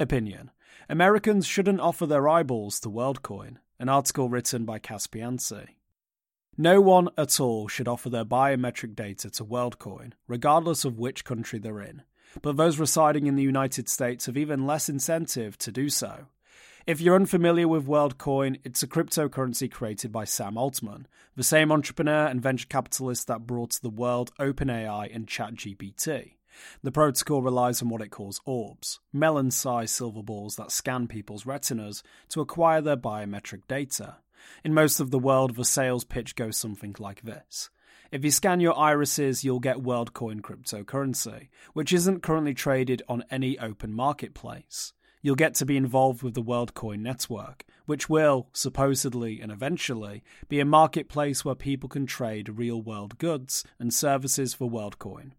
Opinion Americans shouldn't offer their eyeballs to WorldCoin, an article written by Caspiansi. No one at all should offer their biometric data to WorldCoin, regardless of which country they're in, but those residing in the United States have even less incentive to do so. If you're unfamiliar with WorldCoin, it's a cryptocurrency created by Sam Altman, the same entrepreneur and venture capitalist that brought to the world OpenAI and ChatGPT. The protocol relies on what it calls orbs, melon sized silver balls that scan people's retinas to acquire their biometric data. In most of the world, the sales pitch goes something like this. If you scan your irises, you'll get WorldCoin cryptocurrency, which isn't currently traded on any open marketplace. You'll get to be involved with the WorldCoin network, which will, supposedly and eventually, be a marketplace where people can trade real world goods and services for WorldCoin.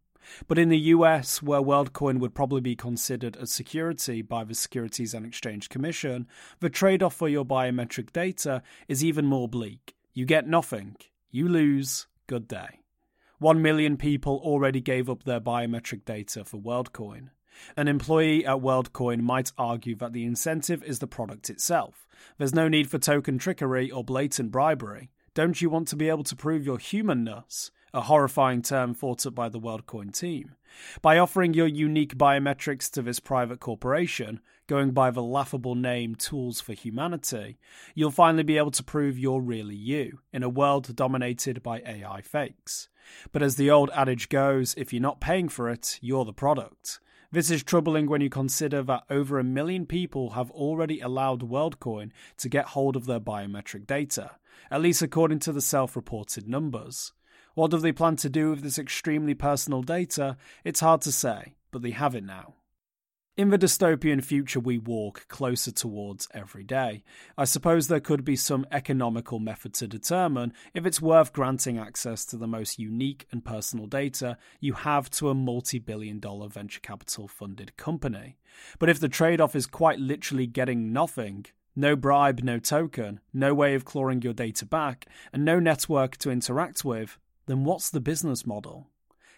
But in the US, where WorldCoin would probably be considered a security by the Securities and Exchange Commission, the trade off for your biometric data is even more bleak. You get nothing, you lose, good day. One million people already gave up their biometric data for WorldCoin. An employee at WorldCoin might argue that the incentive is the product itself. There's no need for token trickery or blatant bribery. Don't you want to be able to prove your humanness? A horrifying term thought up by the WorldCoin team. By offering your unique biometrics to this private corporation, going by the laughable name Tools for Humanity, you'll finally be able to prove you're really you in a world dominated by AI fakes. But as the old adage goes, if you're not paying for it, you're the product. This is troubling when you consider that over a million people have already allowed WorldCoin to get hold of their biometric data, at least according to the self reported numbers. What do they plan to do with this extremely personal data? It's hard to say, but they have it now. In the dystopian future we walk closer towards every day, I suppose there could be some economical method to determine if it's worth granting access to the most unique and personal data you have to a multi billion dollar venture capital funded company. But if the trade off is quite literally getting nothing, no bribe, no token, no way of clawing your data back, and no network to interact with, then what's the business model?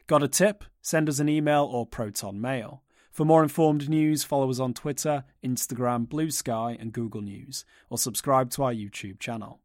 Got a tip? Send us an email or Proton Mail. For more informed news, follow us on Twitter, Instagram, Blue Sky, and Google News, or subscribe to our YouTube channel.